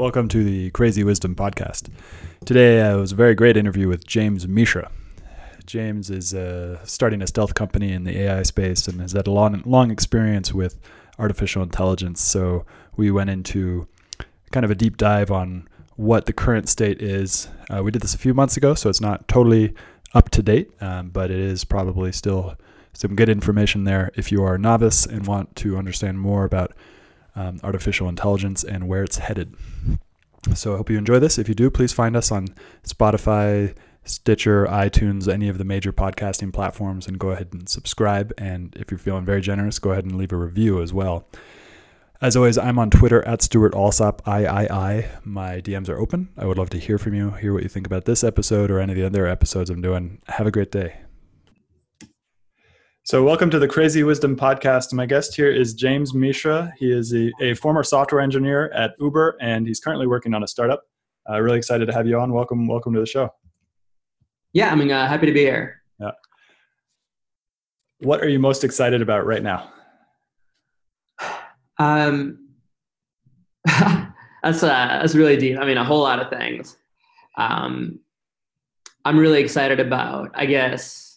Welcome to the Crazy Wisdom Podcast. Today uh, was a very great interview with James Mishra. James is uh, starting a stealth company in the AI space and has had a long, long experience with artificial intelligence. So we went into kind of a deep dive on what the current state is. Uh, we did this a few months ago, so it's not totally up to date, um, but it is probably still some good information there if you are a novice and want to understand more about um, artificial intelligence and where it's headed. So I hope you enjoy this. If you do, please find us on Spotify, Stitcher, iTunes, any of the major podcasting platforms, and go ahead and subscribe. And if you're feeling very generous, go ahead and leave a review as well. As always, I'm on Twitter at Stuart Alsop III. My DMs are open. I would love to hear from you, hear what you think about this episode or any of the other episodes I'm doing. Have a great day. So, welcome to the Crazy Wisdom Podcast. My guest here is James Mishra. He is a, a former software engineer at Uber, and he's currently working on a startup. Uh, really excited to have you on. Welcome, welcome to the show. Yeah, I'm uh, happy to be here. Yeah. What are you most excited about right now? Um, that's uh, that's really deep. I mean, a whole lot of things. Um, I'm really excited about, I guess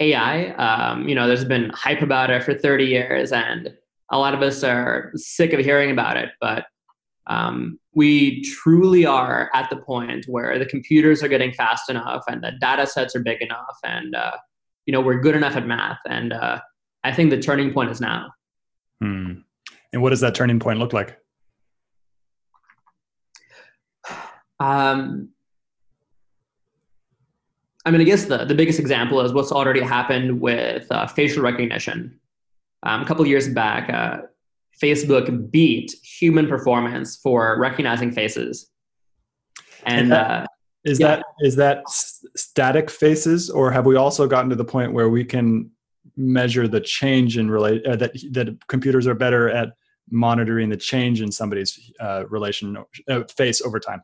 AI. Um, you know, there's been hype about it for 30 years, and a lot of us are sick of hearing about it. But um, we truly are at the point where the computers are getting fast enough, and the data sets are big enough, and uh, you know, we're good enough at math. And uh, I think the turning point is now. Hmm. And what does that turning point look like? Um, I mean, I guess the, the biggest example is what's already happened with uh, facial recognition. Um, a couple years back, uh, Facebook beat human performance for recognizing faces. And uh, is yeah. that is that static faces, or have we also gotten to the point where we can measure the change in relate uh, that that computers are better at monitoring the change in somebody's uh, relation uh, face over time?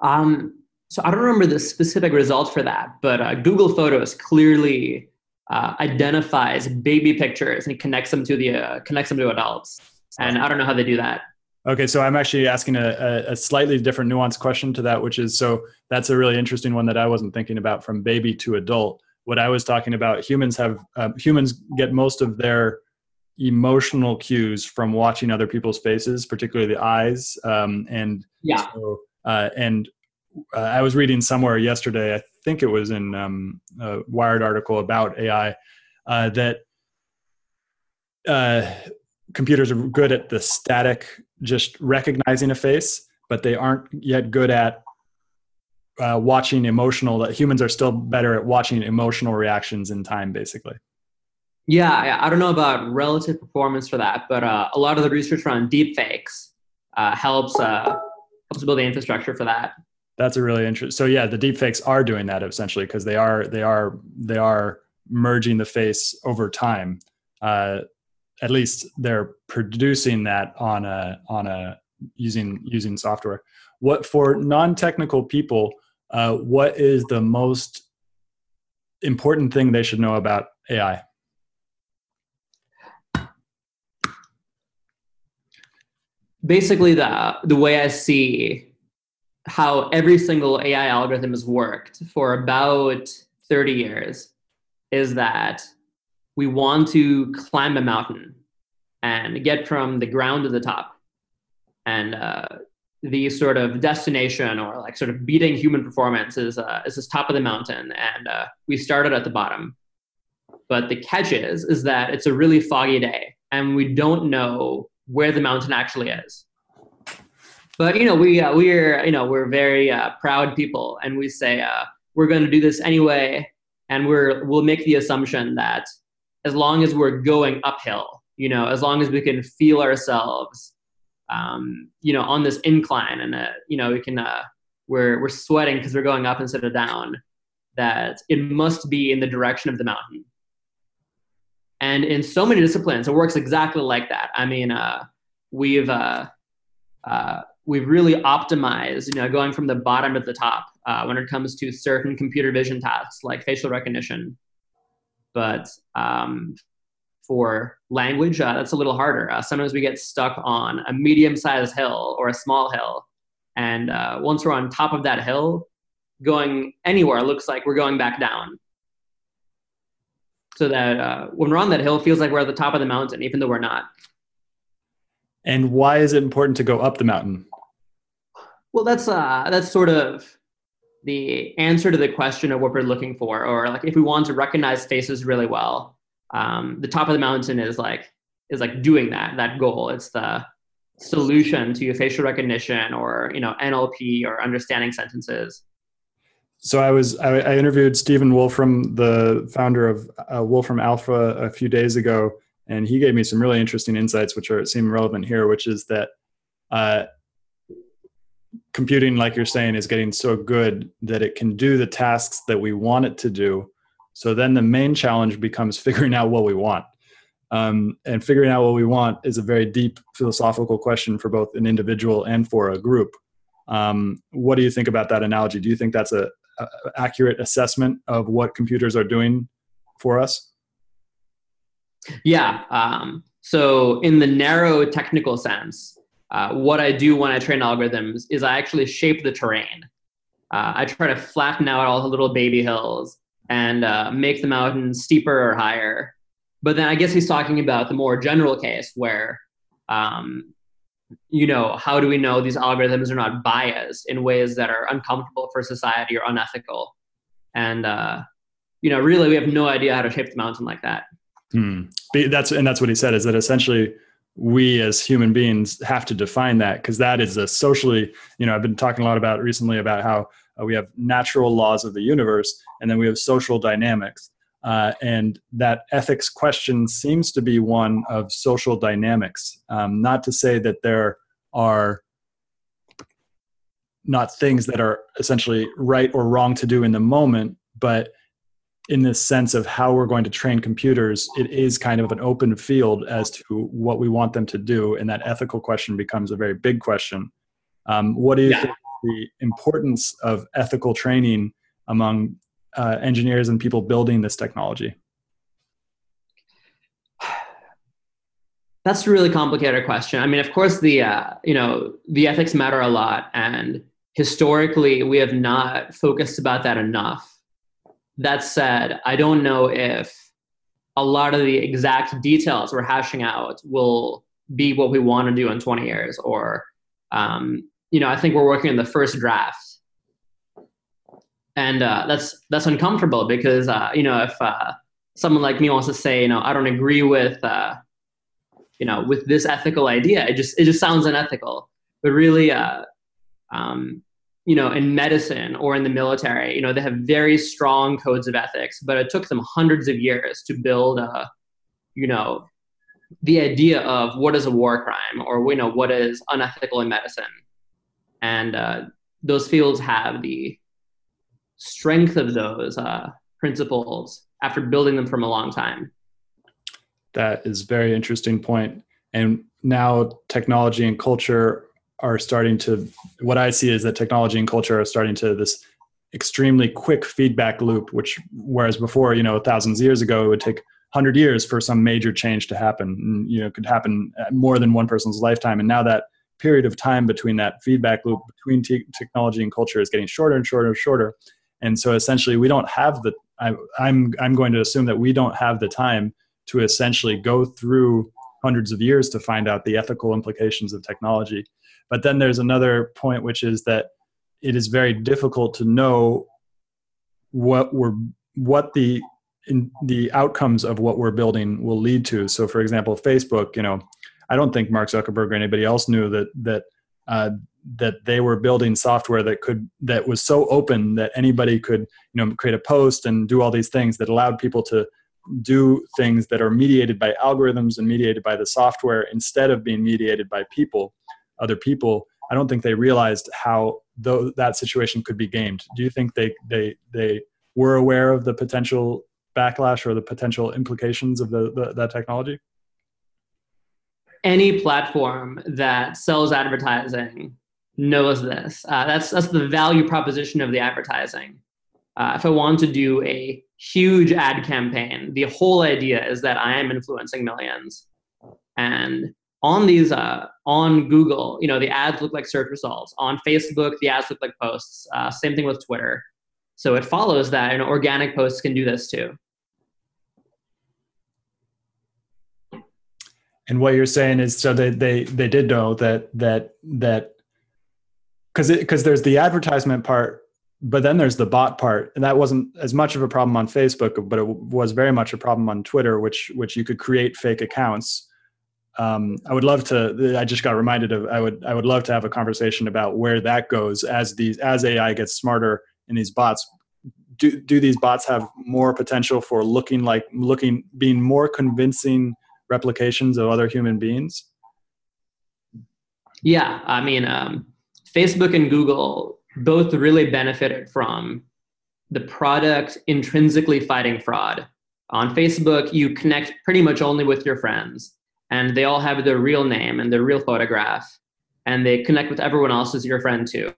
Um, so I don't remember the specific result for that, but uh, Google Photos clearly uh, identifies baby pictures and connects them to the uh, connects them to adults. And I don't know how they do that. Okay, so I'm actually asking a, a, slightly different nuanced question to that, which is so that's a really interesting one that I wasn't thinking about from baby to adult. What I was talking about, humans have uh, humans get most of their emotional cues from watching other people's faces, particularly the eyes, um, and yeah. So, uh, and uh, I was reading somewhere yesterday, I think it was in um, a Wired article about AI, uh, that uh, computers are good at the static, just recognizing a face, but they aren't yet good at uh, watching emotional. That humans are still better at watching emotional reactions in time, basically. Yeah, I don't know about relative performance for that, but uh, a lot of the research around deepfakes uh, helps helps build the infrastructure for that. That's a really interesting. So yeah, the deepfakes are doing that essentially because they are they are they are merging the face over time. Uh, at least they're producing that on a on a using using software. What for non-technical people? Uh, what is the most important thing they should know about AI? Basically, the the way I see how every single AI algorithm has worked for about 30 years is that we want to climb a mountain and get from the ground to the top. And uh, the sort of destination or like sort of beating human performance is, uh, is this top of the mountain. And uh, we started at the bottom. But the catch is, is that it's a really foggy day and we don't know where the mountain actually is but you know we uh, we're you know we're very uh, proud people and we say uh, we're going to do this anyway and we're we'll make the assumption that as long as we're going uphill you know as long as we can feel ourselves um, you know on this incline and uh, you know we can uh, we're we're sweating because we're going up instead of down that it must be in the direction of the mountain. And in so many disciplines it works exactly like that. I mean uh, we've uh, uh, we've really optimized, you know, going from the bottom to the top uh, when it comes to certain computer vision tasks like facial recognition. But um, for language, uh, that's a little harder. Uh, sometimes we get stuck on a medium-sized hill or a small hill, and uh, once we're on top of that hill, going anywhere looks like we're going back down. So that uh, when we're on that hill, it feels like we're at the top of the mountain, even though we're not. And why is it important to go up the mountain? Well, that's uh, that's sort of the answer to the question of what we're looking for, or like if we want to recognize faces really well, um, the top of the mountain is like is like doing that that goal. It's the solution to facial recognition or you know NLP or understanding sentences. So I was I, I interviewed Stephen Wolfram, the founder of uh, Wolfram Alpha, a few days ago, and he gave me some really interesting insights, which are seem relevant here. Which is that uh, computing, like you're saying, is getting so good that it can do the tasks that we want it to do. So then the main challenge becomes figuring out what we want. Um, and figuring out what we want is a very deep philosophical question for both an individual and for a group. Um, what do you think about that analogy? Do you think that's a, a accurate assessment of what computers are doing for us? Yeah. Um, so, in the narrow technical sense, uh, what I do when I train algorithms is I actually shape the terrain. Uh, I try to flatten out all the little baby hills and uh, make the mountain steeper or higher. But then I guess he's talking about the more general case where, um, you know, how do we know these algorithms are not biased in ways that are uncomfortable for society or unethical? And, uh, you know, really, we have no idea how to shape the mountain like that. Hmm. That's and that's what he said is that essentially we as human beings have to define that because that is a socially you know i've been talking a lot about recently about how uh, we have natural laws of the universe and then we have social dynamics. Uh, and that ethics question seems to be one of social dynamics. Um, not to say that there are not things that are essentially right or wrong to do in the moment but in this sense of how we're going to train computers, it is kind of an open field as to what we want them to do, and that ethical question becomes a very big question. Um, what you yeah. the importance of ethical training among uh, engineers and people building this technology? That's a really complicated question. I mean, of course, the uh, you know the ethics matter a lot, and historically, we have not focused about that enough that said, I don't know if a lot of the exact details we're hashing out will be what we want to do in 20 years or um, you know i think we're working on the first draft. And uh, that's that's uncomfortable because uh, you know if uh, someone like me wants to say you know i don't agree with uh, you know with this ethical idea it just it just sounds unethical. But really uh, um, you know, in medicine or in the military, you know, they have very strong codes of ethics, but it took them hundreds of years to build a, you know, the idea of what is a war crime or, you know, what is unethical in medicine. And uh, those fields have the strength of those uh, principles after building them from a long time. That is very interesting point. And now technology and culture are starting to what i see is that technology and culture are starting to this extremely quick feedback loop which whereas before you know thousands of years ago it would take 100 years for some major change to happen. You know could happen more than one person's lifetime. And now that period of time between that feedback loop between t- technology and culture is getting shorter and shorter and shorter. And so essentially we don't have the I, i'm i'm going to assume that we don't have the time to essentially go through hundreds of years to find out the ethical implications of technology but then there's another point, which is that it is very difficult to know what we're what the in the outcomes of what we're building will lead to. So, for example, Facebook, you know, I don't think Mark Zuckerberg or anybody else knew that that uh, that they were building software that could that was so open that anybody could you know create a post and do all these things that allowed people to do things that are mediated by algorithms and mediated by the software instead of being mediated by people other people, I don't think they realized how though that situation could be gamed. Do you think they they they were aware of the potential backlash or the potential implications of the, the that technology? Any platform that sells advertising knows this. Uh, that's that's the value proposition of the advertising. uh, if I want to do a huge ad campaign, the whole idea is that I am influencing millions. And on these, uh, on Google, you know, the ads look like search results. On Facebook, the ads look like posts. Uh, same thing with Twitter. So it follows that organic posts can do this too. And what you're saying is, so they they they did know that that that because because there's the advertisement part but then there's the bot part and that wasn't as much of a problem on facebook but it was very much a problem on twitter which which you could create fake accounts um, i would love to i just got reminded of i would i would love to have a conversation about where that goes as these as ai gets smarter in these bots do, do these bots have more potential for looking like looking being more convincing replications of other human beings yeah i mean um, facebook and google both really benefited from the product intrinsically fighting fraud. On Facebook, you connect pretty much only with your friends, and they all have their real name and their real photograph, and they connect with everyone else as your friend too.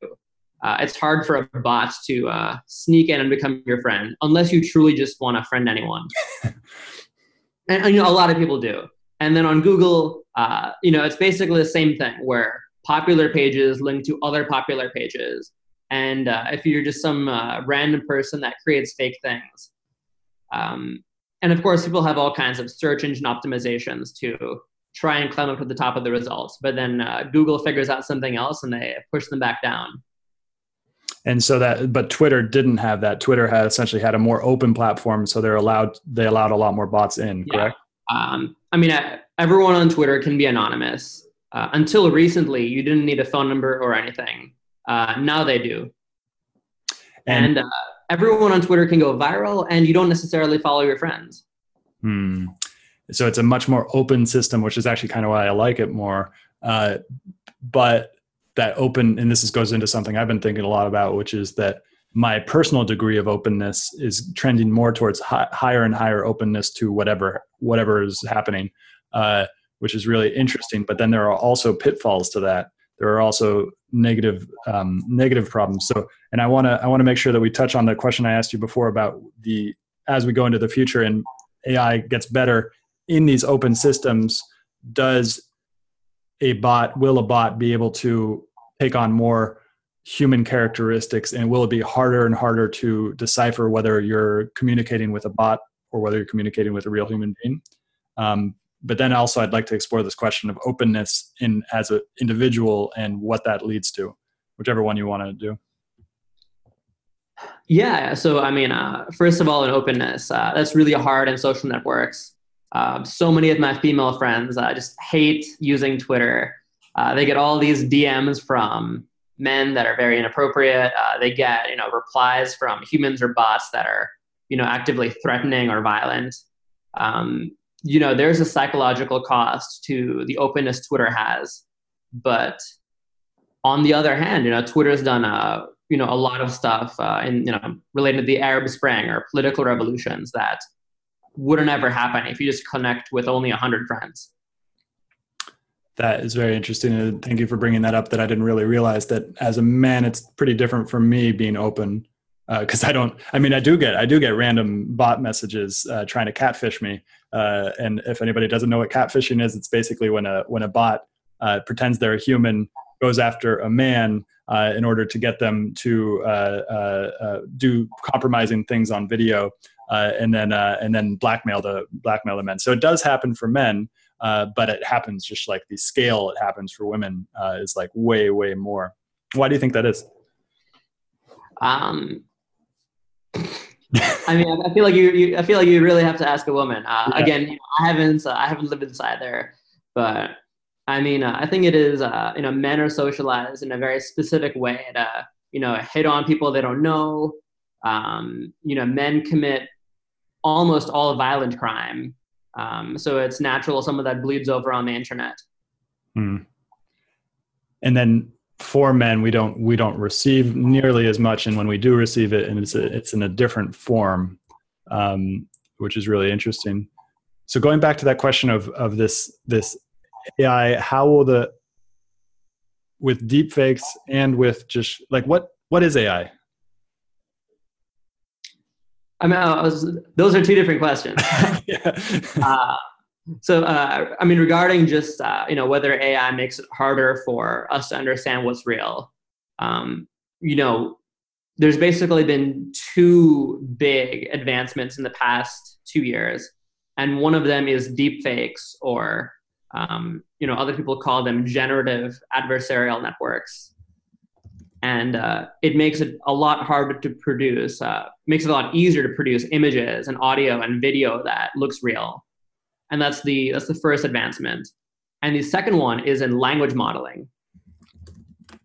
Uh, it's hard for a bot to uh, sneak in and become your friend unless you truly just want to friend anyone. and, and, you know, a lot of people do. And then on Google, uh, you know, it's basically the same thing where popular pages link to other popular pages and uh, if you're just some uh, random person that creates fake things. Um, and of course, people have all kinds of search engine optimizations to try and climb up to the top of the results. But then uh, Google figures out something else and they push them back down. And so that, but Twitter didn't have that. Twitter had essentially had a more open platform, so they're allowed they allowed a lot more bots in. Yeah. Correct. Um, I mean, everyone on Twitter can be anonymous. Uh, until recently, you didn't need a phone number or anything. Uh, now they do. And, and uh, everyone on Twitter can go viral, and you don't necessarily follow your friends. Hmm. So it's a much more open system, which is actually kind of why I like it more. Uh, but that open, and this is, goes into something I've been thinking a lot about, which is that my personal degree of openness is trending more towards hi- higher and higher openness to whatever whatever is happening, uh, which is really interesting. But then there are also pitfalls to that there are also negative um, negative problems. So, and I want to I want to make sure that we touch on the question I asked you before about the as we go into the future and AI gets better in these open systems. Does a bot will a bot be able to take on more human characteristics and will it be harder and harder to decipher whether you're communicating with a bot or whether you're communicating with a real human being um, but then also I'd like to explore this question of openness in as an individual and what that leads to, whichever one you want to do. Yeah. So I mean, uh, first of all, in openness, uh, that's really hard in social networks. Uh, so many of my female friends uh, just hate using Twitter. Uh, they get all these DMs from men that are very inappropriate. Uh, they get you know replies from humans or bots that are you know actively threatening or violent. Um, you know, there's a psychological cost to the openness Twitter has. But on the other hand, you know, Twitter's done a you know a lot of stuff uh, in you know related to the Arab Spring or political revolutions that wouldn't ever happen if you just connect with only hundred friends. That is very interesting, and thank you for bringing that up. That I didn't really realize that as a man, it's pretty different for me being open because uh, I don't. I mean, I do get I do get random bot messages uh, trying to catfish me. Uh, and if anybody doesn't know what catfishing is, it's basically when a when a bot uh, pretends they're a human, goes after a man uh, in order to get them to uh, do compromising things on video, and then and then blackmail the blackmail the men. So it does happen for men. but it happens just like the scale it happens for women is like way way more. Why do you think that is? Um, I mean, I feel like you, you, I feel like you really have to ask a woman. Uh, yeah. Again, you know, I haven't, uh, I haven't lived inside there, but I mean, uh, I think it is, uh, you know, men are socialized in a very specific way to, you know, hit on people they don't know. Um, you know, men commit almost all violent crime, um, so it's natural some of that bleeds over on the internet. Hmm. And then for men we don't we don't receive nearly as much and when we do receive it and it's a, it's in a different form um, which is really interesting so going back to that question of of this this ai how will the with deep fakes and with just like what what is ai I mean, I was, those are two different questions. yeah. uh, so, uh, I mean, regarding just uh, you know whether AI makes it harder for us to understand what's real, um, you know, there's basically been two big advancements in the past two years, and one of them is deepfakes, or um, you know, other people call them generative adversarial networks. And uh, it makes it a lot harder to produce uh, makes it a lot easier to produce images and audio and video that looks real and that's the that's the first advancement and the second one is in language modeling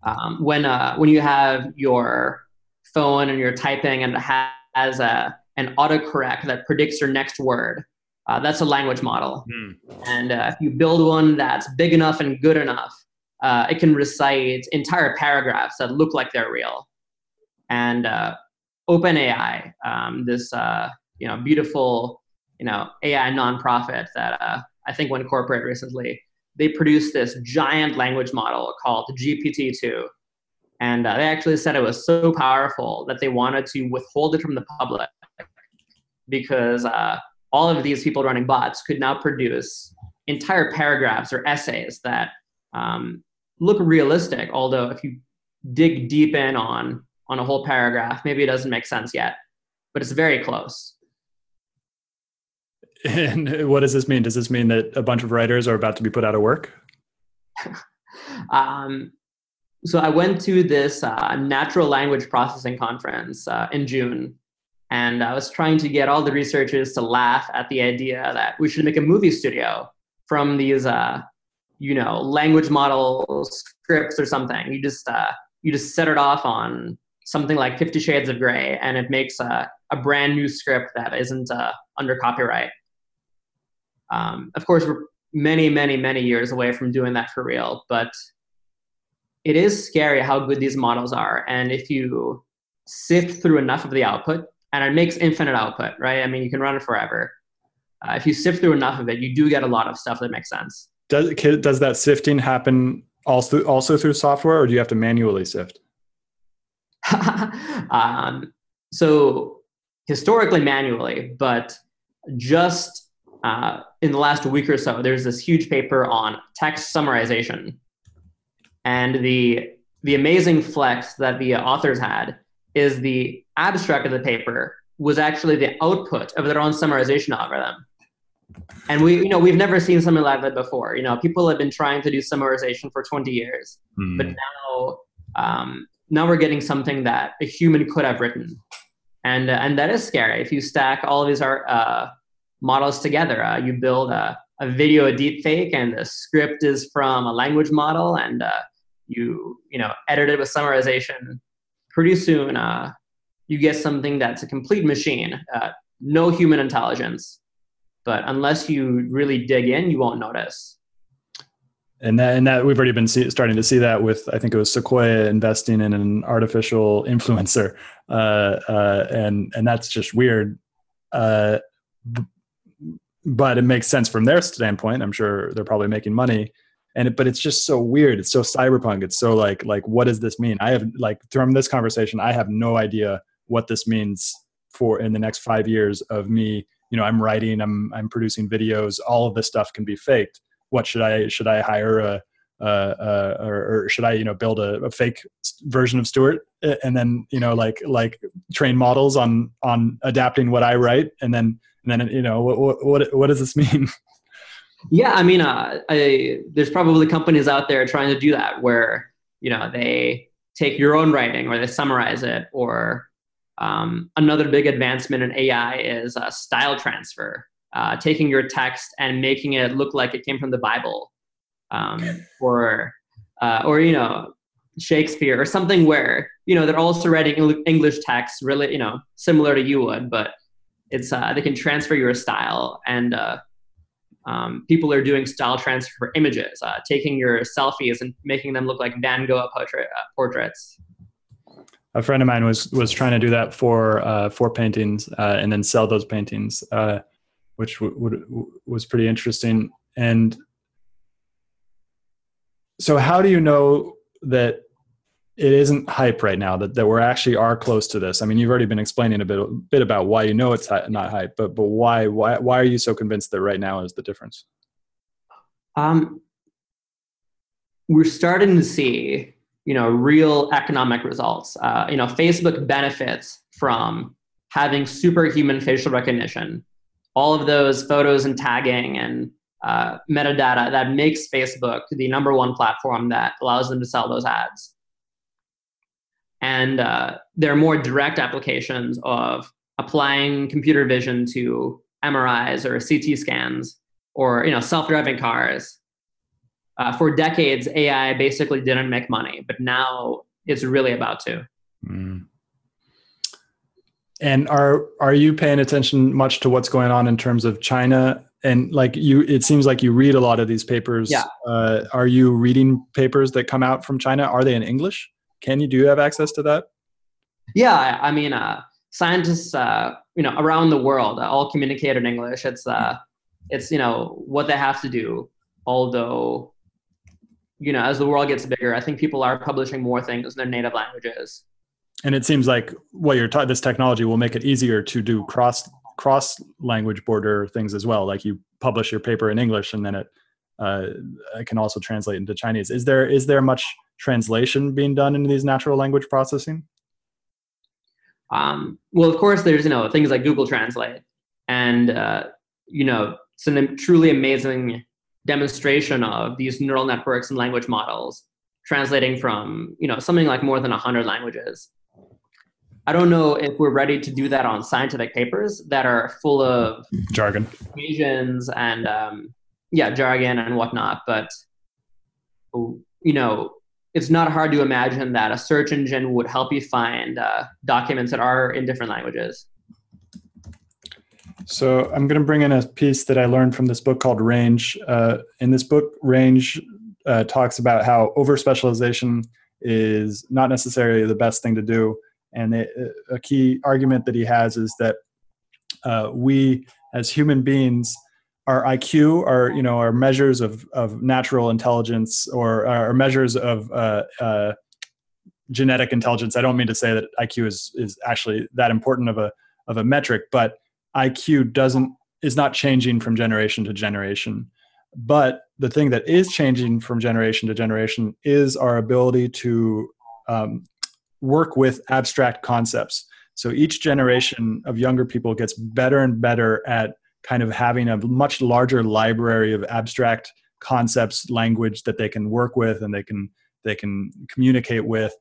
um, when uh, when you have your phone and you're typing and it has a, an autocorrect that predicts your next word uh, that's a language model mm. and uh, if you build one that's big enough and good enough uh, it can recite entire paragraphs that look like they're real. And uh, OpenAI, um, this uh, you know beautiful you know AI nonprofit that uh, I think went corporate recently, they produced this giant language model called GPT-2, and uh, they actually said it was so powerful that they wanted to withhold it from the public because uh, all of these people running bots could now produce entire paragraphs or essays that um, look realistic. Although if you dig deep in on on a whole paragraph, maybe it doesn't make sense yet, but it's very close. And what does this mean? Does this mean that a bunch of writers are about to be put out of work? um, so I went to this uh, natural language processing conference uh, in June, and I was trying to get all the researchers to laugh at the idea that we should make a movie studio from these uh, you know language model scripts or something. You just uh, you just set it off on something like Fifty Shades of Grey, and it makes a, a brand new script that isn't uh, under copyright. Um, of course, we're many, many, many years away from doing that for real, but it is scary how good these models are. And if you sift through enough of the output, and it makes infinite output, right? I mean, you can run it forever. Uh, if you sift through enough of it, you do get a lot of stuff that makes sense. Does does that sifting happen also also through software, or do you have to manually sift? um, so historically manually, but just uh, in the last week or so, there's this huge paper on text summarization, and the the amazing flex that the authors had is the abstract of the paper was actually the output of their own summarization algorithm. And we you know we've never seen something like that before. You know people have been trying to do summarization for 20 years mm. but now um, now we're getting something that a human could have written. And uh, and that is scary. If you stack all of these art uh, models together uh, you build a, a video deep fake and the script is from a language model and uh, you you know edit it with summarization pretty soon uh, you get something that's a complete machine uh, no human intelligence but unless you really dig in, you won't notice. And that, and that we've already been see, starting to see that with I think it was Sequoia investing in an artificial influencer, uh, uh, and and that's just weird. But it makes sense from their standpoint. I'm sure they're probably making money, and it, but it's just so weird. It's so cyberpunk. It's so like like what does this mean? I have like from this conversation, I have no idea what this means for in the next five years of me you know i'm writing i'm i'm producing videos all of this stuff can be faked what should i should i hire a uh, uh, or, or, should I, you know, build a, a, fake version of Stuart and then, you know, like like train models on on adapting what I write, and then and then you know what what what does this mean? Yeah, I mean, uh, I, there's probably companies out there trying to do that where you know they take your own writing or they summarize it or um, another big advancement in AI is uh, style transfer, uh, taking your text and making it look like it came from the Bible, um, or uh, or you know Shakespeare or something where you know they're also writing English text really you know similar to you would, but it's uh, they can transfer your style and uh, um, people are doing style transfer for images, uh, taking your selfies and making them look like Van Gogh portrait, portraits a friend of mine was was trying to do that for uh, for paintings uh, and then sell those paintings, uh, which w- w- was pretty interesting. And so, how do you know that it isn't hype right now that, that we're actually are close to this? I mean you've already been explaining a bit, a bit about why you know it's not hype but but why why why are you so convinced that right now is the difference? Um we're starting to see you know real economic results. Uh, you know facebook benefits from having superhuman facial recognition. All of those photos and tagging and uh, metadata that makes facebook the number one platform that allows them to sell those ads and uh, there are more direct applications of applying computer vision to MRIs or CT scans or you know self-driving cars. Uh, for decades, AI basically didn't make money, but now it's really about to. Mm. And are are you paying attention much to what's going on in terms of China? And like you, it seems like you read a lot of these papers. Yeah. Uh, are you reading papers that come out from China? Are they in English? Can you do you have access to that? Yeah, I mean, uh, scientists, uh, you know, around the world uh, all communicate in English. It's uh, it's you know what they have to do. Although, you know, as the world gets bigger, I think people are publishing more things in their native languages. And it seems like what you're taught, this technology will make it easier to do cross cross language border things as well. Like you publish your paper in English, and then it uh, it can also translate into Chinese. Is there is there much translation being done into these natural language processing? Um, well, of course, there's you know things like Google Translate, and uh, you know it's a truly amazing demonstration of these neural networks and language models translating from you know something like more than 100 languages i don't know if we're ready to do that on scientific papers that are full of jargon equations and um, yeah jargon and whatnot but you know it's not hard to imagine that a search engine would help you find uh, documents that are in different languages. So I'm going to bring in a piece that I learned from this book called Range. Uh, in this book, Range uh, talks about how over specialization is not necessarily the best thing to do. And it, a key argument that he has is that uh, we, as human beings, our IQ, our you know our measures of of natural intelligence or our measures of uh, uh, genetic intelligence. I don't mean to say that IQ is is actually that important of a of a metric, but IQ doesn't is not changing from generation to generation. But the thing that is changing from generation to generation is our ability to um, work with abstract concepts. So each generation of younger people gets better and better at kind of having a much larger library of abstract concepts language that they can work with and they can they can communicate with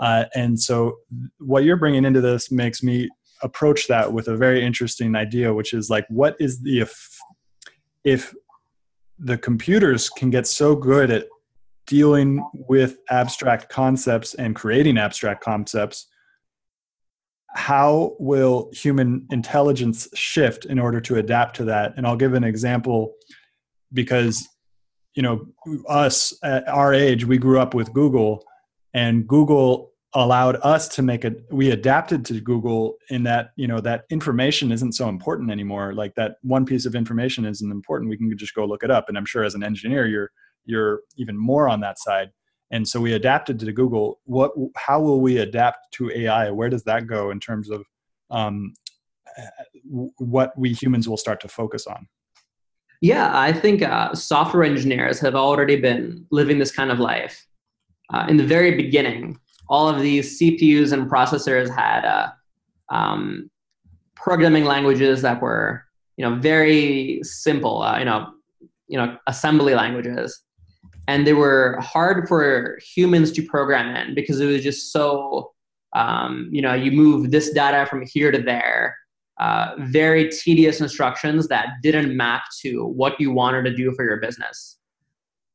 uh, and so what you're bringing into this makes me approach that with a very interesting idea which is like what is the if if the computers can get so good at dealing with abstract concepts and creating abstract concepts how will human intelligence shift in order to adapt to that? And i'll give an example because you know us at our age we grew up with google and google allowed us to make it we adapted to google in that you know that information isn't so important anymore. Like that one piece of information isn't important. We can just go look it up. And i'm sure as an engineer you're you're even more on that side. And so we adapted to google what how will we adapt to ai where does that go in terms of um, what we humans will start to focus on? Yeah i think uh, software engineers have already been living this kind of life. Uh, in the very beginning all of these cpus and processors had uh, um, programming languages that were you know very simple uh, you know you know assembly languages and they were hard for humans to program in because it was just so um, you know you move this data from here to there uh, very tedious instructions that didn't map to what you wanted to do for your business.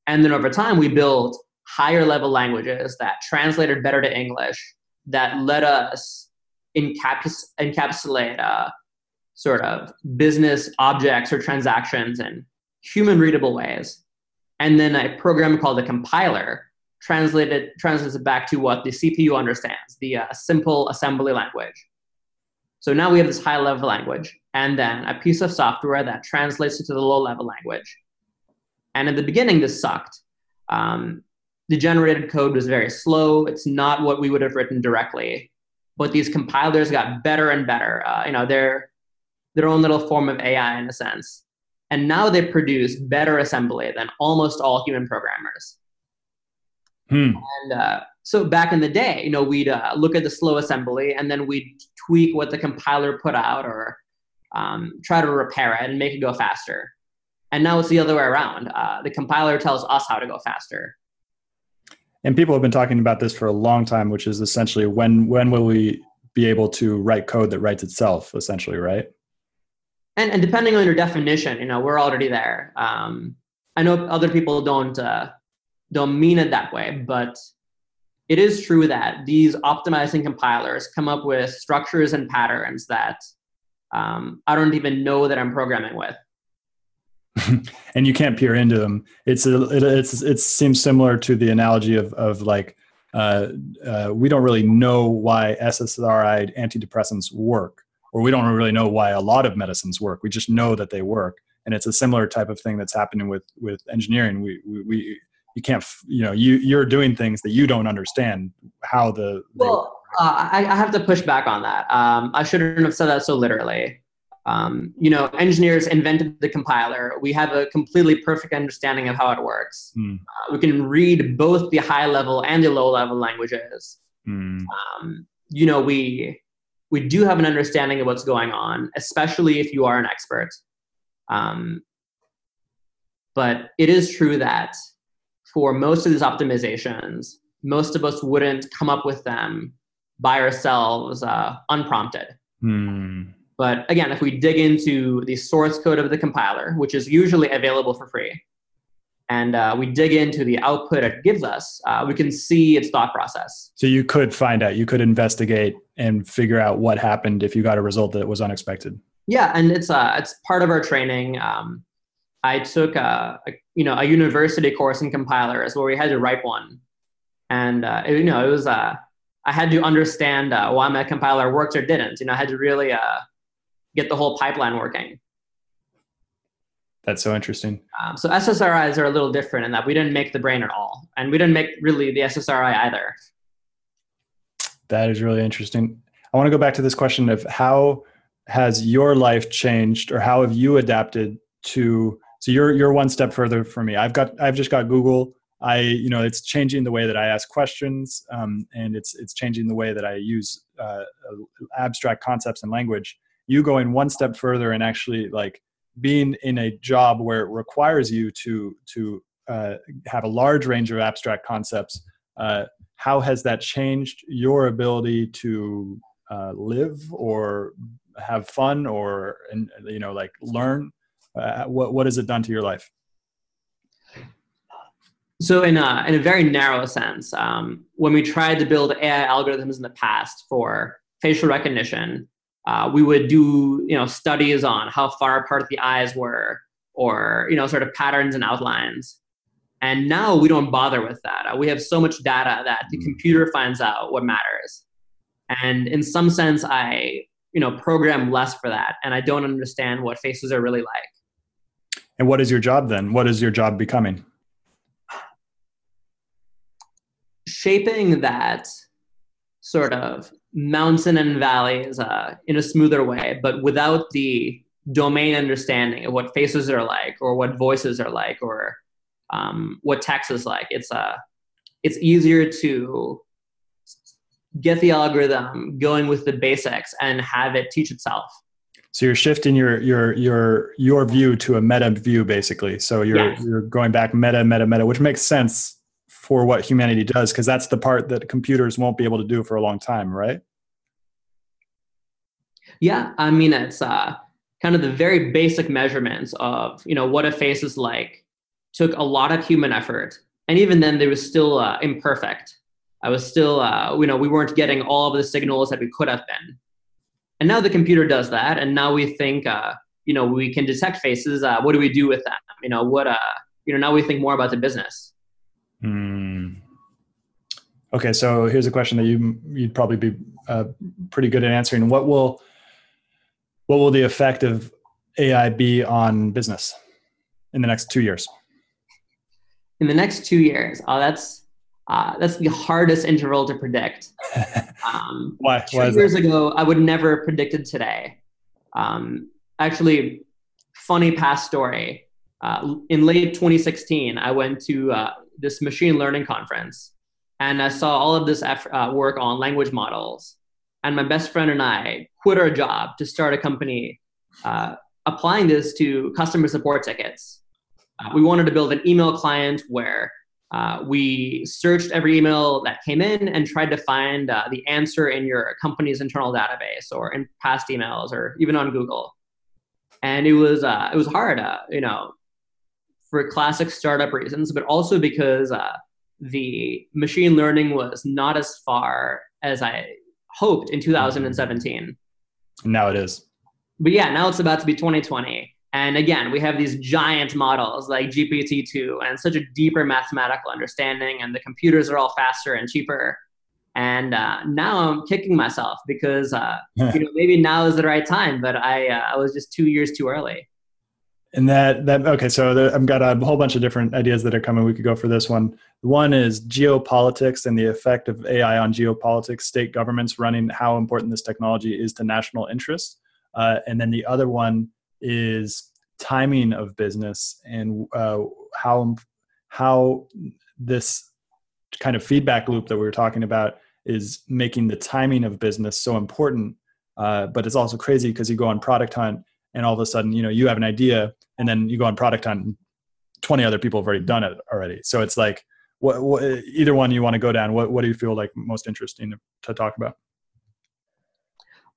And then over time we built higher level languages that translated better to english that let us encaps- encapsulate uh, sort of business objects or transactions in human readable ways and then a program called a compiler translated translates it back to what the CPU understands, the uh, simple assembly language. So now we have this high level language, and then a piece of software that translates it to the low level language. And in the beginning, this sucked. Um, the generated code was very slow. It's not what we would have written directly. But these compilers got better and better. Uh, you know, they're their own little form of AI in a sense. And now they produce better assembly than almost all human programmers. Hmm. And uh, so back in the day, you know, we'd uh, look at the slow assembly and then we'd tweak what the compiler put out or um, try to repair it and make it go faster. And now it's the other way around. Uh, the compiler tells us how to go faster. And people have been talking about this for a long time, which is essentially when when will we be able to write code that writes itself, essentially, right? And, and depending on your definition, you know, we're already there. Um, I know other people don't uh, don't mean it that way, but it is true that these optimizing compilers come up with structures and patterns that um, I don't even know that I'm programming with. and you can't peer into them. It's a, it, it's it seems similar to the analogy of of like uh, uh, we don't really know why SSRI antidepressants work, or we don't really know why a lot of medicines work. We just know that they work, and it's a similar type of thing that's happening with with engineering. We we, we you can't you know you you're doing things that you don't understand how the well uh, I, I have to push back on that um, i shouldn't have said that so literally um, you know engineers invented the compiler we have a completely perfect understanding of how it works Hmm. uh, we can read both the high level and the low level languages Hmm. um, you know we we do have an understanding of what's going on especially if you are an expert um, but it is true that for most of these optimizations, most of us wouldn't come up with them by ourselves uh, unprompted. Hmm. But again, if we dig into the source code of the compiler, which is usually available for free, and uh, we dig into the output it gives us, uh, we can see its thought process. So you could find out, you could investigate and figure out what happened if you got a result that was unexpected. Yeah, and it's uh, it's part of our training. Um, I took a, a, you know a university course in compilers where we had to write one, and uh, it, you know it was uh, I had to understand uh, why my compiler worked or didn't. You know, I had to really uh, get the whole pipeline working. That's so interesting. Um, so SSRIs are a little different in that we didn't make the brain at all, and we didn't make really the SSRI either. That is really interesting. I want to go back to this question of how has your life changed, or how have you adapted to? So you're you're one step further for me. I've got I've just got Google. I you know it's changing the way that I ask questions, um, and it's it's changing the way that I use uh, abstract concepts and language. You going one step further and actually like being in a job where it requires you to to uh, have a large range of abstract concepts. Uh, how has that changed your ability to uh, live or have fun or and you know like learn? Uh, what what has it done to your life? So in a, in a very narrow sense, um, when we tried to build AI algorithms in the past for facial recognition, uh, we would do you know studies on how far apart the eyes were, or you know sort of patterns and outlines. And now we don't bother with that. Uh, we have so much data that the computer finds out what matters. And in some sense, I you know program less for that, and I don't understand what faces are really like. And what is your job then? What is your job becoming? shaping that sort of mountain and valleys uh, in a smoother way, but without the domain understanding of what faces are like, or what voices are like, or um, what text is like. It's uh, it's easier to get the algorithm going with the basics and have it teach itself. So you're shifting your your your your view to a meta view, basically. So you're Yes. you're going back meta, meta, meta, which makes sense for what humanity does, because that's the part that computers won't be able to do for a long time, right? Yeah, I mean it's uh, kind of the very basic measurements of you know what a face is like. Took a lot of human effort, and even then, they was still uh, imperfect. I was still, uh, you know, we weren't getting all of the signals that we could have been. And now the computer does that, and now we think, uh, you know, we can detect faces. Uh, what do we do with them? You know, what, uh, you know, now we think more about the business. Hmm. Okay, so here's a question that you you'd probably be uh, pretty good at answering. What will what will the effect of AI be on business in the next two years? In the next two years, oh, that's Uh, that's the hardest interval to predict. Um, Why? Why two years that? ago, I would never have predicted today. Um, actually, funny past story. Uh, in late 2016, I went to uh, this machine learning conference and I saw all of this effort, uh, work on language models. And my best friend and I quit our job to start a company uh, applying this to customer support tickets. Uh, we wanted to build an email client where uh, we searched every email that came in and tried to find uh, the answer in your company's internal database or in past emails or even on Google. And it was uh, it was hard, uh, you know, for classic startup reasons, but also because uh, the machine learning was not as far as I hoped in 2017. Now it is. But yeah, now it's about to be 2020 and again, we have these giant models like GPT-2 and such a deeper mathematical understanding, and the computers are all faster and cheaper. And uh, now I'm kicking myself because uh, you know maybe now is the right time, but I uh, I was just two years too early. And that that okay, so there, I've got a whole bunch of different ideas that are coming. We could go for this one. One is geopolitics and the effect of AI on geopolitics, state governments running how important this technology is to national interests. Uh, and then the other one is timing of business and uh, how how this kind of feedback loop that we were talking about is making the timing of business so important. Uh, but it's also crazy because you go on product hunt and all of a sudden, you know, you have an idea and then you go on product hunt and 20 other people have already done it already. So it's like, what, what either one you want to go down, what, what do you feel like most interesting to, to talk about?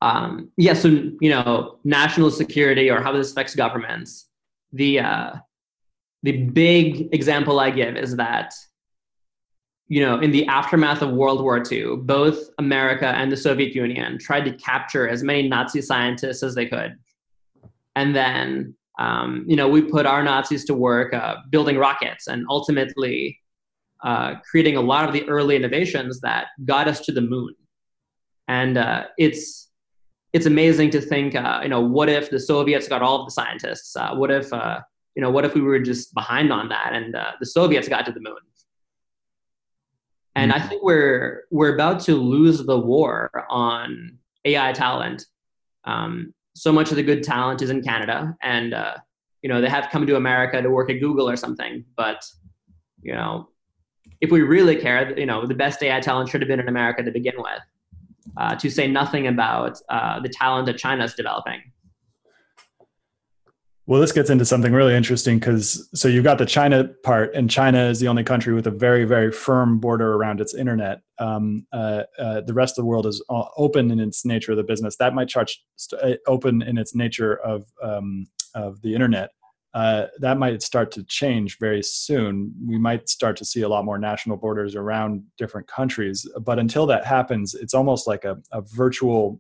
Um, yeah, so you know, national security or how this affects governments. The uh, the big example I give is that you know, in the aftermath of World War II, both America and the Soviet Union tried to capture as many Nazi scientists as they could, and then um, you know we put our Nazis to work uh, building rockets and ultimately uh, creating a lot of the early innovations that got us to the moon. And uh, it's it's amazing to think, uh, you know, what if the Soviets got all of the scientists? Uh, what if, uh, you know, what if we were just behind on that and uh, the Soviets got to the moon? And I mm-hmm. think we're we're about to lose the war on AI talent. Um, so much of the good talent is in Canada, and uh, you know they have come to America to work at Google or something. But you know, if we really care, you know, the best AI talent should have been in America to begin with uh, to say nothing about uh, the talent that China is developing. Well, this gets into something really interesting because so you've got the China part, and China is the only country with a very, very firm border around its internet. Um, uh, uh, the rest of the world is open in its nature of the business. That might charge uh, open in its nature of um, of the internet uh, that might start to change very soon. We might start to see a lot more national borders around different countries. But until that happens, it's almost like a, a virtual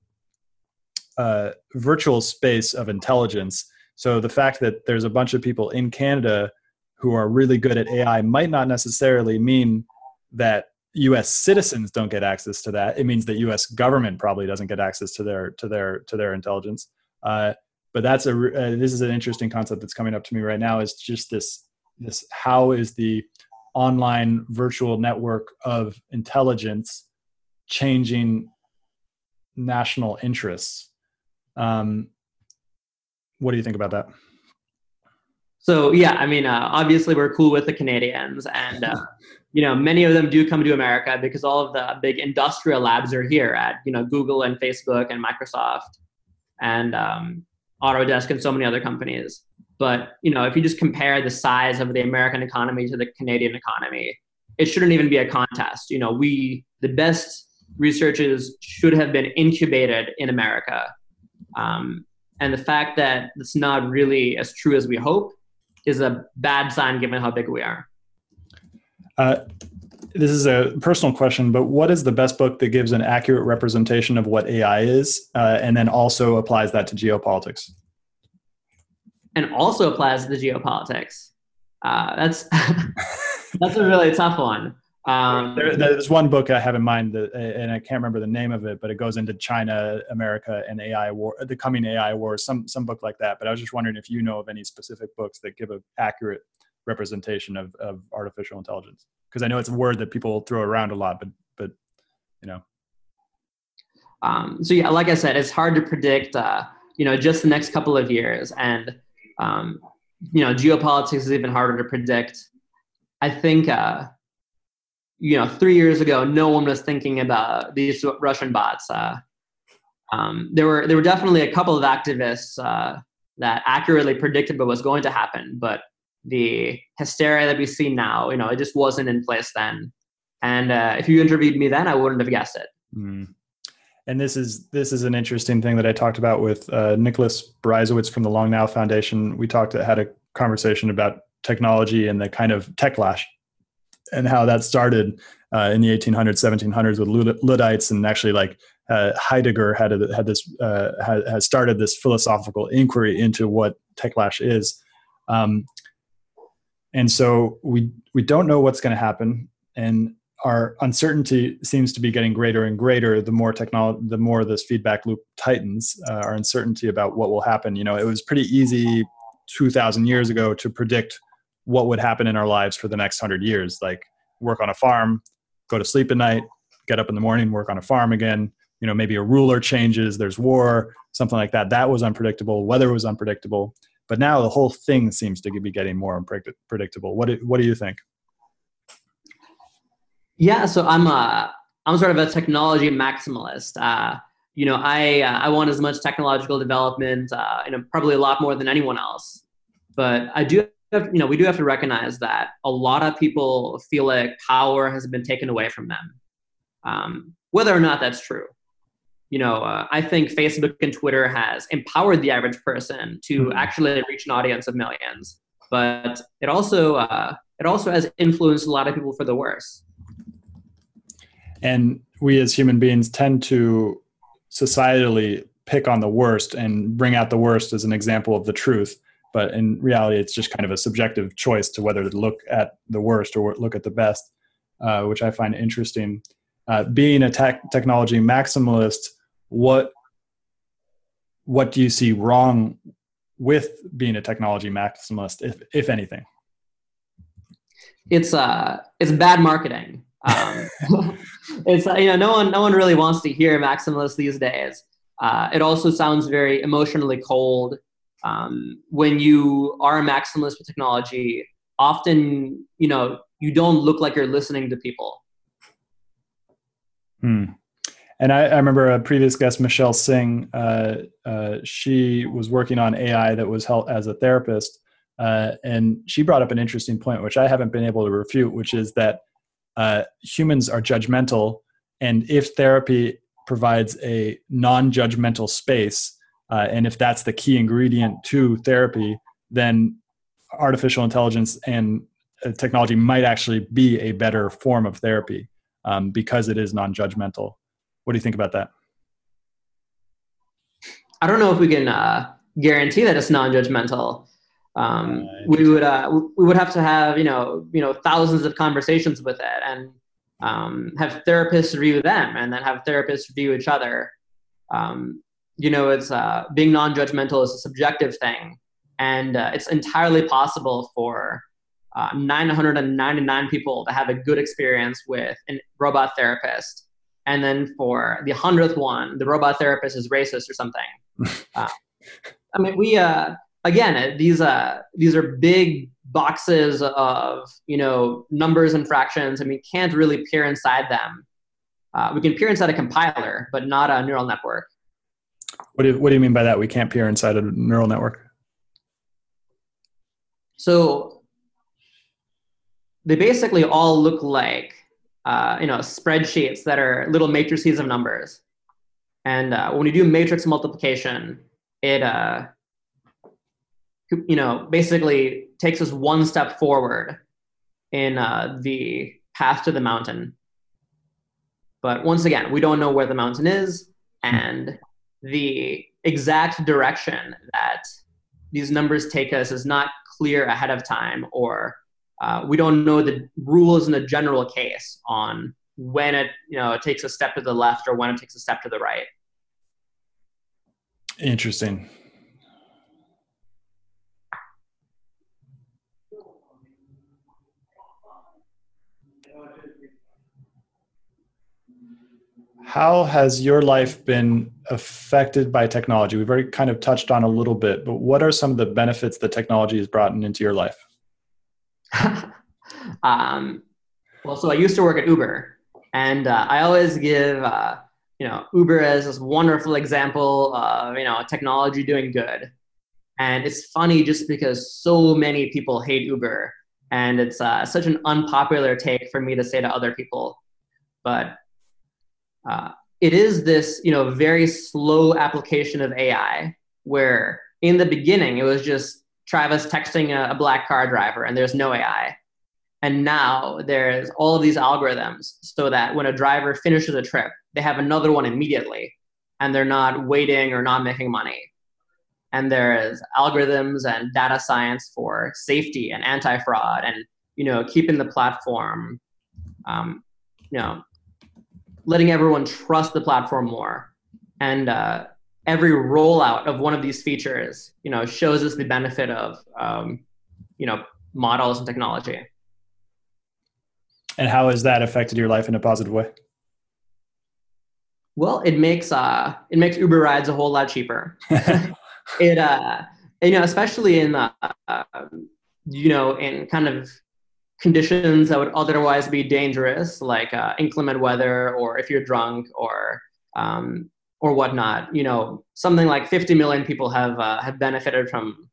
uh, virtual space of intelligence. So the fact that there's a bunch of people in Canada who are really good at AI might not necessarily mean that U.S. citizens don't get access to that. It means that U.S. government probably doesn't get access to their to their to their intelligence. Uh, but that's a uh, this is an interesting concept that's coming up to me right now is just this this how is the online virtual network of intelligence changing national interests? Um, what do you think about that? So yeah i mean uh, obviously we're cool with the canadians and uh, you know many of them do come to america because all of the big industrial labs are here at you know google and facebook and microsoft. And um, Autodesk and so many other companies. But you know, if you just compare the size of the American economy to the Canadian economy, it shouldn't even be a contest. You know, we the best researchers should have been incubated in America. Um, and the fact that it's not really as true as we hope is a bad sign given how big we are. Uh, this is a personal question, but what is the best book that gives an accurate representation of what AI is, uh, and then also applies that to geopolitics? And also applies to the geopolitics. Uh, that's that's a really tough one. Um, there, there's one book I have in mind, that, and I can't remember the name of it, but it goes into China, America, and AI war, the coming AI wars, some some book like that. But I was just wondering if you know of any specific books that give an accurate representation of, of artificial intelligence? Because I know it's a word that people throw around a lot, but but you know. Um, so yeah, like I said, it's hard to predict. Uh, you know, just the next couple of years, and um, you know, geopolitics is even harder to predict. I think. Uh, you know, three years ago, no one was thinking about these Russian bots. Uh, um, there were there were definitely a couple of activists uh, that accurately predicted what was going to happen, but the hysteria that we see now, you know, it just wasn't in place then. And uh, if you interviewed me then, I wouldn't have guessed it. Mm. And this is this is an interesting thing that I talked about with uh, Nicholas Brysiewicz from the Long Now Foundation. We talked had a conversation about technology and the kind of techlash and how that started uh, in the 1800s, 1700s with Luddites, and actually like uh, Heidegger had a, had this uh, had started this philosophical inquiry into what techlash is, um, and so we we don't know what's going to happen, and our uncertainty seems to be getting greater and greater the more technology the more this feedback loop tightens uh, our uncertainty about what will happen. You know it was pretty easy 2000 years ago to predict what would happen in our lives for the next 100 years like work on a farm go to sleep at night get up in the morning work on a farm again you know maybe a ruler changes there's war something like that. That was unpredictable weather was unpredictable but now the whole thing seems to be getting more unpredictable what do, what do you think? Yeah so i'm a i'm sort of a technology maximalist. Uh, you know i uh, i want as much technological development uh, probably a lot more than anyone else. But i do have, you know we do have to recognize that a lot of people feel like power has been taken away from them. Um, whether or not that's true you know, uh, I think Facebook and Twitter has empowered the average person to mm-hmm. actually reach an audience of millions, but it also uh, it also has influenced a lot of people for the worse. And we as human beings tend to societally pick on the worst and bring out the worst as an example of the truth. But in reality, it's just kind of a subjective choice to whether to look at the worst or look at the best, uh, which I find interesting. Uh, being a tech technology maximalist, what what do you see wrong with being a technology maximalist, if if anything? It's uh, it's bad marketing. Um, it's you know, no one no one really wants to hear maximalist these days. Uh, it also sounds very emotionally cold. Um, when you are a maximalist with technology, often you know you don't look like you're listening to people. Hmm. And I, I, remember a previous guest, Michelle Singh. Uh, uh, she was working on AI that was helped as a therapist, uh, and she brought up an interesting point, which I haven't been able to refute, which is that uh, humans are judgmental, and if therapy provides a non-judgmental space, uh, and if that's the key ingredient to therapy, then artificial intelligence and uh, technology might actually be a better form of therapy um, because it is non-judgmental. What do you think about that? I don't know if we can uh, guarantee that it's non-judgmental. Um, we would uh, we would have to have you know you know thousands of conversations with it and um, have therapists review them and then have therapists review each other. Um, you know, it's uh, being non-judgmental is a subjective thing, and uh, it's entirely possible for uh, 999 people to have a good experience with a robot therapist and then for the hundredth one, the robot therapist is racist or something. uh, I mean, we uh, again uh, these uh, these are big boxes of you know numbers and fractions, and we can't really peer inside them. Uh, we can peer inside a compiler, but not a neural network. What do, what do you mean by that? We can't peer inside a neural network. So they basically all look like uh, you know, spreadsheets that are little matrices of numbers. And uh, when you do matrix multiplication, it, uh, you know, basically takes us one step forward in uh, the path to the mountain. But once again, we don't know where the mountain is, and the exact direction that these numbers take us is not clear ahead of time or uh, we don't know the rules in the general case on when it you know it takes a step to the left or when it takes a step to the right. Interesting. How has your life been affected by technology? We've already kind of touched on a little bit, but what are some of the benefits that technology has brought into your life? um, well, so I used to work at Uber, and uh, I always give uh, you know Uber as this wonderful example of you know technology doing good. And it's funny just because so many people hate Uber, and it's uh, such an unpopular take for me to say to other people. But uh, it is this, you know, very slow application of AI where in the beginning it was just Travis texting a, a black car driver and there's no AI. And now there's all of these algorithms so that when a driver finishes a trip, they have another one immediately and they're not waiting or not making money and there is algorithms and data science for safety and anti-fraud and you know keeping the platform um, you know letting everyone trust the platform more and uh, every rollout of one of these features you know shows us the benefit of um, you know models and technology. And how has that affected your life in a positive way? Well it makes uh, it makes uber rides a whole lot cheaper. It uh you know especially in uh, you know in kind of conditions that would otherwise be dangerous like uh, inclement weather or if you're drunk or um, or whatnot you know something like 50 million people have uh, have benefited from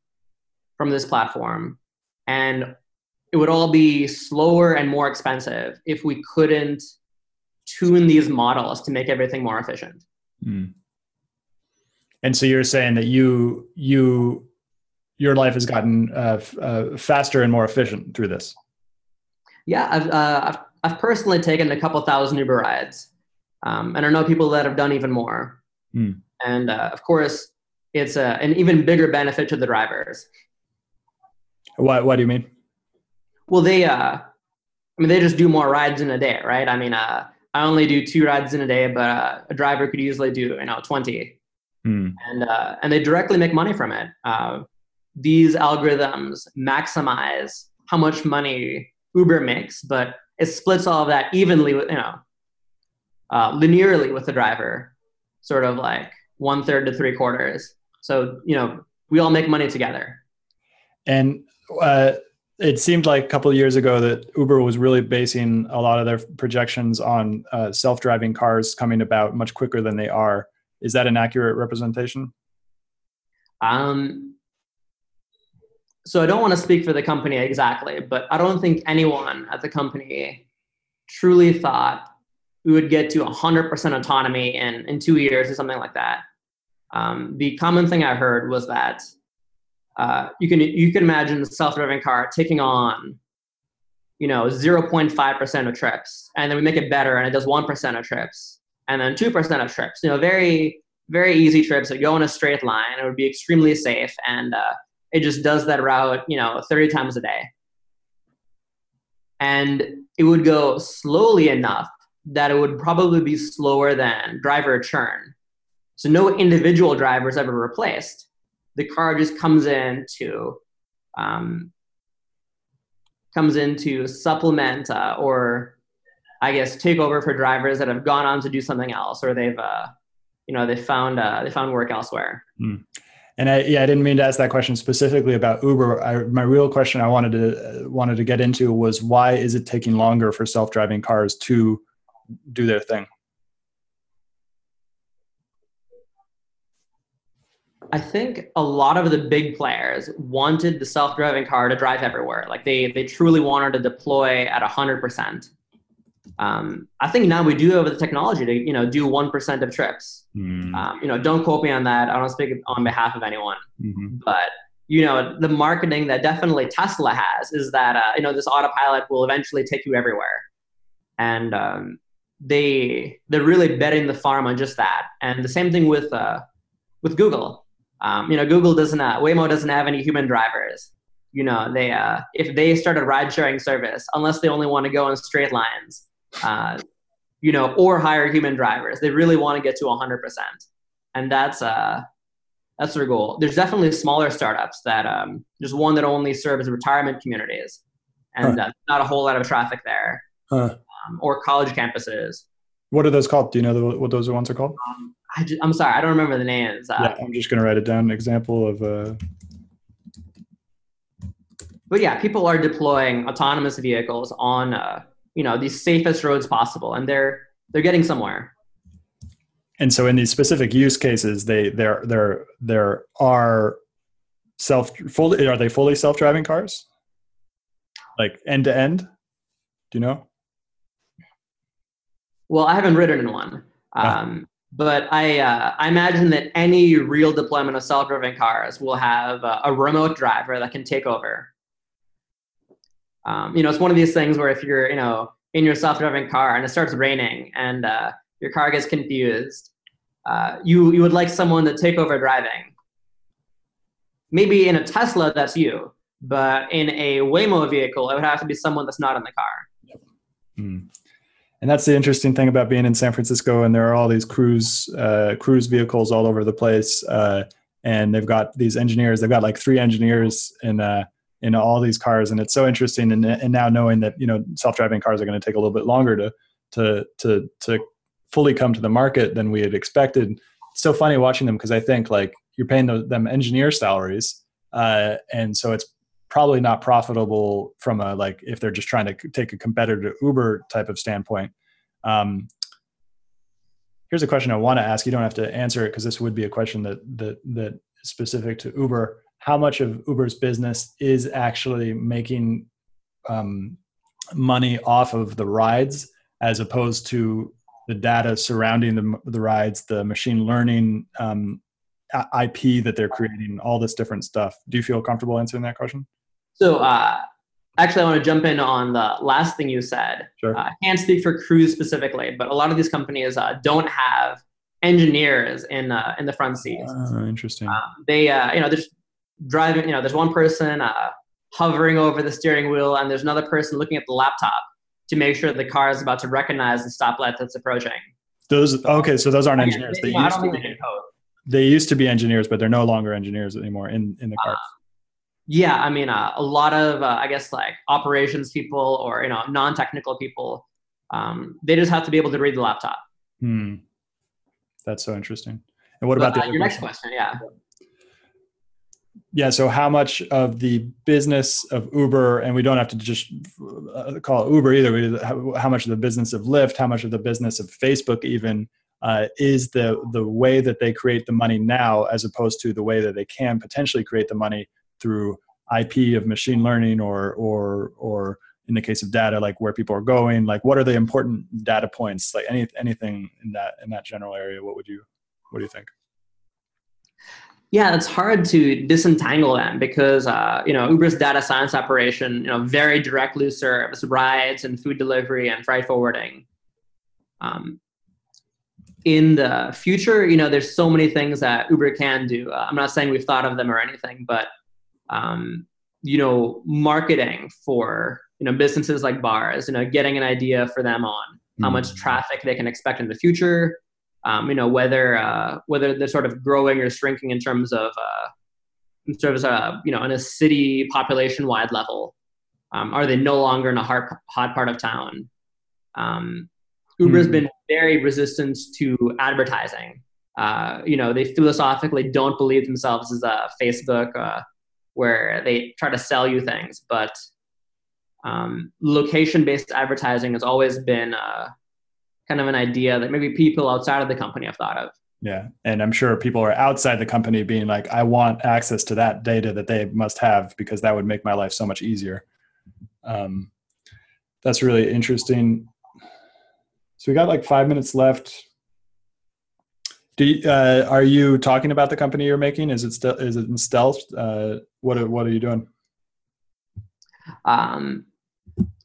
from this platform and it would all be slower and more expensive if we couldn't tune these models to make everything more efficient mm. And so you're saying that you you your life has gotten uh, uh, faster and more efficient through this. Yeah, I've, uh, I've, I've personally taken a couple thousand Uber rides, um, and I know people that have done even more. Mm. And uh, of course, it's a, an even bigger benefit to the drivers. What What do you mean? Well, they uh, I mean, they just do more rides in a day, right? I mean, uh, I only do two rides in a day, but uh, a driver could easily do you know twenty. Hmm. and uh, and they directly make money from it. Uh, these algorithms maximize how much money Uber makes, but it splits all of that evenly, with, you know, uh, linearly with the driver, sort of like one third to three quarters. So you know, we all make money together. And uh, it seemed like a couple of years ago that Uber was really basing a lot of their projections on uh, self-driving cars coming about much quicker than they are. Is that an accurate representation? Um, so I don't want to speak for the company exactly, but I don't think anyone at the company truly thought we would get to 100% autonomy in, in two years or something like that. Um, the common thing I heard was that uh, you can you can imagine the self-driving car taking on you know 0.5% of trips and then we make it better and it does 1% of trips and then 2% of trips. You know, very, very easy trips that go in a straight line. It would be extremely safe. And uh, it just does that route, you know, 30 times a day. And it would go slowly enough that it would probably be slower than driver churn. So no individual driver is ever replaced. The car just comes in to um, comes in to supplement uh, or I guess, take over for drivers that have gone on to do something else, or they've, uh, you know, they found uh, they found work elsewhere. Mm. And I, yeah, I didn't mean to ask that question specifically about Uber. I, my real question I wanted to uh, wanted to get into was why is it taking longer for self driving cars to do their thing? I think a lot of the big players wanted the self-driving car to drive everywhere. Like they they truly wanted to deploy at hundred percent. Um, I think now we do have the technology to, you know, do 1% of trips. Mm. Um, you know, don't quote me on that. I don't speak on behalf of anyone, mm-hmm. but you know, the marketing that definitely Tesla has is that, uh, you know, this autopilot will eventually take you everywhere. And, um, they, they're really betting the farm on just that. And the same thing with, uh, with Google. Um, you know, Google doesn't, uh, Waymo doesn't have any human drivers you know they uh, if they start a ride sharing service unless they only want to go in straight lines uh, you know, or hire human drivers. They really want to get to 100%. And that's, uh, that's their goal. There's definitely smaller startups that, um, there's one that only serves retirement communities and huh. uh, not a whole lot of traffic there huh. Um, or college campuses. What are those called? Do you know the, what those ones are called? Um, I am sorry, I don't remember the names. Uh, yeah, I'm just going to write it down. An example of. Uh... But yeah, people are deploying autonomous vehicles on, uh, you know, the safest roads possible, and they're they're getting somewhere. And so, in these specific use cases, they there there there are self fully are they fully self driving cars, like end to end? Do you know? Well, I haven't ridden in one. Um, but I, uh, I imagine that any real deployment of self-driving cars will have a, a remote driver that can take over. Um, you know, it's one of these things where if you're, you know, in your self-driving car and it starts raining and uh, your car gets confused, uh, you you would like someone to take over driving. Maybe in a Tesla, that's you, but in a Waymo vehicle, it would have to be someone that's not in the car. Mm and that's the interesting thing about being in San Francisco. And there are all these cruise uh, cruise vehicles all over the place, uh, and they've got these engineers. They've got like three engineers in uh, in all these cars, and it's so interesting. And, and now knowing that you know self driving cars are going to take a little bit longer to to to to fully come to the market than we had expected. It's so funny watching them because I think like you're paying them engineer salaries, uh, and so it's probably not profitable from a like if they're just trying to take a competitor to Uber type of standpoint. Um, here's a question I want to ask. You don't have to answer it because this would be a question that that that is specific to Uber. How much of Uber's business is actually making um, money off of the rides as opposed to the data surrounding the, the rides, the machine learning um, IP that they're creating, all this different stuff. Do you feel comfortable answering that question? So uh, actually, I want to jump in on the last thing you said. Sure. Uh, I can't speak for Cruise specifically, but a lot of these companies uh, don't have engineers in uh, in the front seats. Uh, interesting. Um, they uh, you know they're driving. You know, there's one person uh, hovering over the steering wheel, and there's another person looking at the laptop to make sure the car is about to recognize the stoplight that's approaching. Those okay, so those aren't engineers. They, used to be, they used to be engineers, but they're no longer engineers anymore in in the car. Yeah, I mean, uh, a lot of uh, I guess like operations people or you know non-technical people, um, they just have to be able to read the laptop. Hmm. That's so interesting. And what about uh, your next question? Yeah. Yeah. So, how much of the business of Uber, and we don't have to just uh, call it Uber either. We How much of the business of Lyft, how much of the business of Facebook, even uh, is the the way that they create the money now, as opposed to the way that they can potentially create the money through IP of machine learning or or or in the case of data like where people are going like what are the important data points like any anything in that in that general area what would you what do you think? Yeah it's hard to disentangle them because uh, you know uber's data science operation you know very directly serves rides and food delivery and freight forwarding. Um, in the future you know there's so many things that uber can do. Uh, i'm not saying we've thought of them or anything but um, you know, marketing for you know businesses like bars, you know, getting an idea for them on how much mm. traffic they can expect in the future. Um, you know, whether uh, whether they're sort of growing or shrinking in terms of uh, in terms of uh, you know, on a city population wide level. Um, are they no longer in a hot, hot part of town? Um, Uber's mm. been very resistant to advertising. Uh, you know, they philosophically don't believe themselves as a Facebook, uh, where they try to sell you things. But um, location based advertising has always been uh, kind of an idea that maybe people outside of the company have thought of. Yeah. And I'm sure people are outside the company being like, I want access to that data that they must have because that would make my life so much easier. Um, that's really interesting. So we got like five minutes left. Do you, uh, are you talking about the company you're making? Is it still is it in stealth? Uh, what are, what are you doing? Um,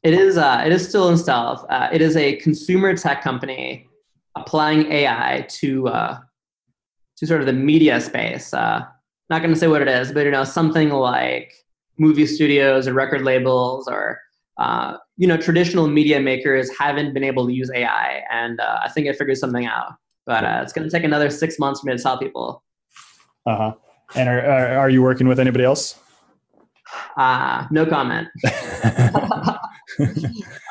it is uh, it is still in stealth. Uh, it is a consumer tech company applying AI to uh, to sort of the media space. Uh, not going to say what it is, but you know something like movie studios or record labels or you know traditional media makers haven't been able to use AI, and I think I figured something out but uh, it's going to take another six months for me to tell people. Uh huh. And are, are, are you working with anybody else? Uh, no comment.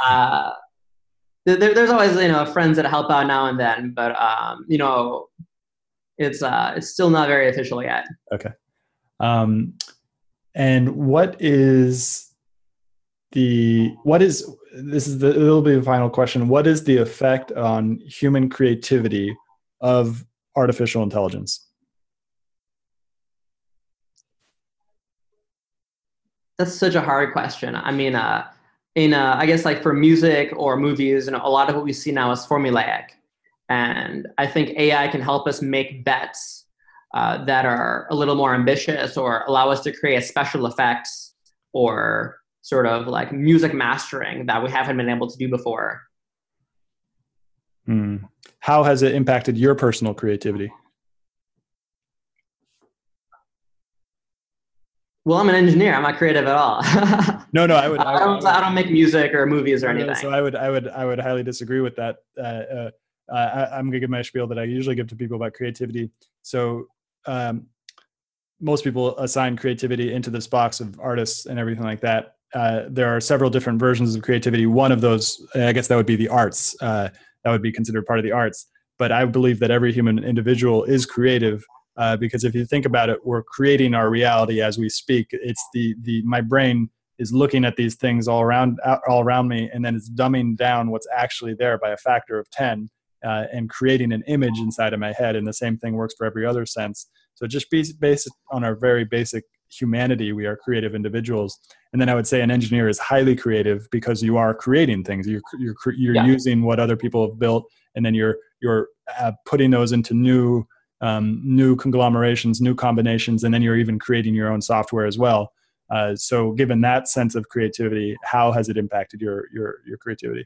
uh, there, there's always you know friends that help out now and then, but um, you know, it's uh, it's still not very official yet. Okay. Um, and what is the what is this is the it'll be the final question. What is the effect on human creativity of artificial intelligence? That's such a hard question. I mean, uh, in uh, I guess like for music or movies, you know, a lot of what we see now is formulaic, and I think AI can help us make bets uh, that are a little more ambitious or allow us to create special effects or sort of like music mastering that we haven't been able to do before. Hmm. How has it impacted your personal creativity? Well, I'm an engineer. I'm not creative at all. no, no, I would. I, don't. I, don't make music or movies or anything. So I would, I would, I would highly disagree with that. Uh, uh, I, am gonna give my spiel that I usually give to people about creativity. So um, most people assign creativity into this box of artists and everything like that. Uh, there are several different versions of creativity. One of those, I guess, that would be the arts. Uh, that would be considered part of the arts. But I believe that every human individual is creative uh, because if you think about it, we're creating our reality as we speak. It's the the my brain is looking at these things all around all around me, and then it's dumbing down what's actually there by a factor of ten, uh, and creating an image inside of my head. And the same thing works for every other sense. So just be based on our very basic humanity, we are creative individuals. And then I would say an engineer is highly creative because you are creating things. You're you're you're yeah. using what other people have built, and then you're you're uh, putting those into new um, new conglomerations, new combinations, and then you're even creating your own software as well. Uh, so, given that sense of creativity, how has it impacted your your your creativity?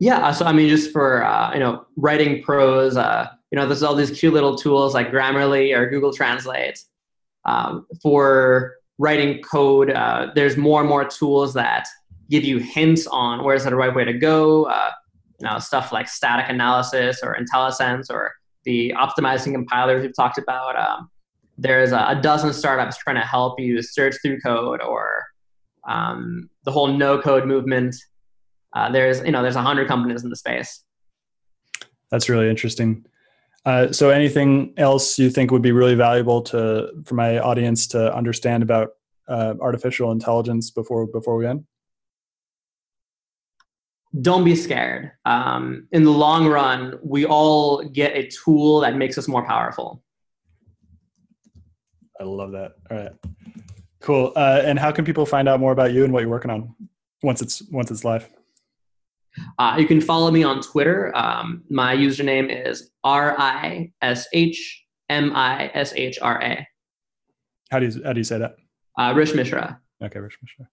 Yeah, so I mean, just for uh, you know, writing prose, uh, you know, there's all these cute little tools like Grammarly or Google Translate. Um, for writing code, uh, there's more and more tools that give you hints on where's the right way to go. Uh, you know, stuff like static analysis or IntelliSense or the optimizing compilers we've talked about. Um, there's a, a, dozen startups trying to help you search through code or um, the whole no code movement. Uh, there's you know there's a hundred companies in the space. That's really interesting. Uh, so anything else you think would be really valuable to for my audience to understand about uh, artificial intelligence before before we end? don't be scared. Um, in the long run, we all get a tool that makes us more powerful. I love that. All right, cool. Uh, and how can people find out more about you and what you're working on once it's once it's live? Uh, you can follow me on Twitter. Um, my username is R I S H M I S H R A. How do you how do you say that? Uh, Rish Mishra. Okay, Rish Mishra.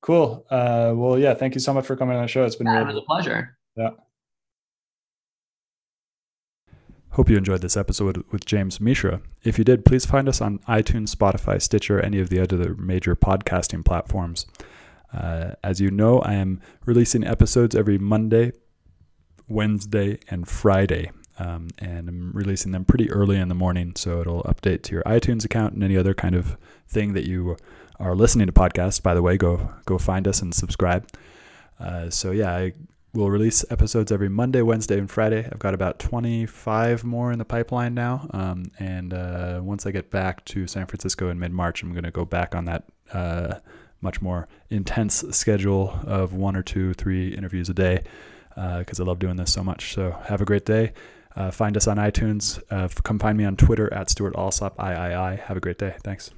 Cool. Uh, well, yeah, thank you so much for coming on the show. It's been yeah, really- it was a pleasure. Yeah. Hope you enjoyed this episode with James Mishra. If you did, please find us on iTunes, Spotify, Stitcher, any of the other major podcasting platforms. Uh, as you know, I am releasing episodes every Monday, Wednesday, and Friday. Um, and I'm releasing them pretty early in the morning, so it'll update to your iTunes account and any other kind of thing that you are listening to podcasts, by the way, go go find us and subscribe. Uh, so yeah, I will release episodes every Monday, Wednesday, and Friday. I've got about 25 more in the pipeline now. Um, and uh, once I get back to San Francisco in mid March, I'm going to go back on that uh, much more intense schedule of one or two, three interviews a day because uh, I love doing this so much. So have a great day. Uh, find us on iTunes. Uh, come find me on Twitter at Stuart Alsop, III. Have a great day. Thanks.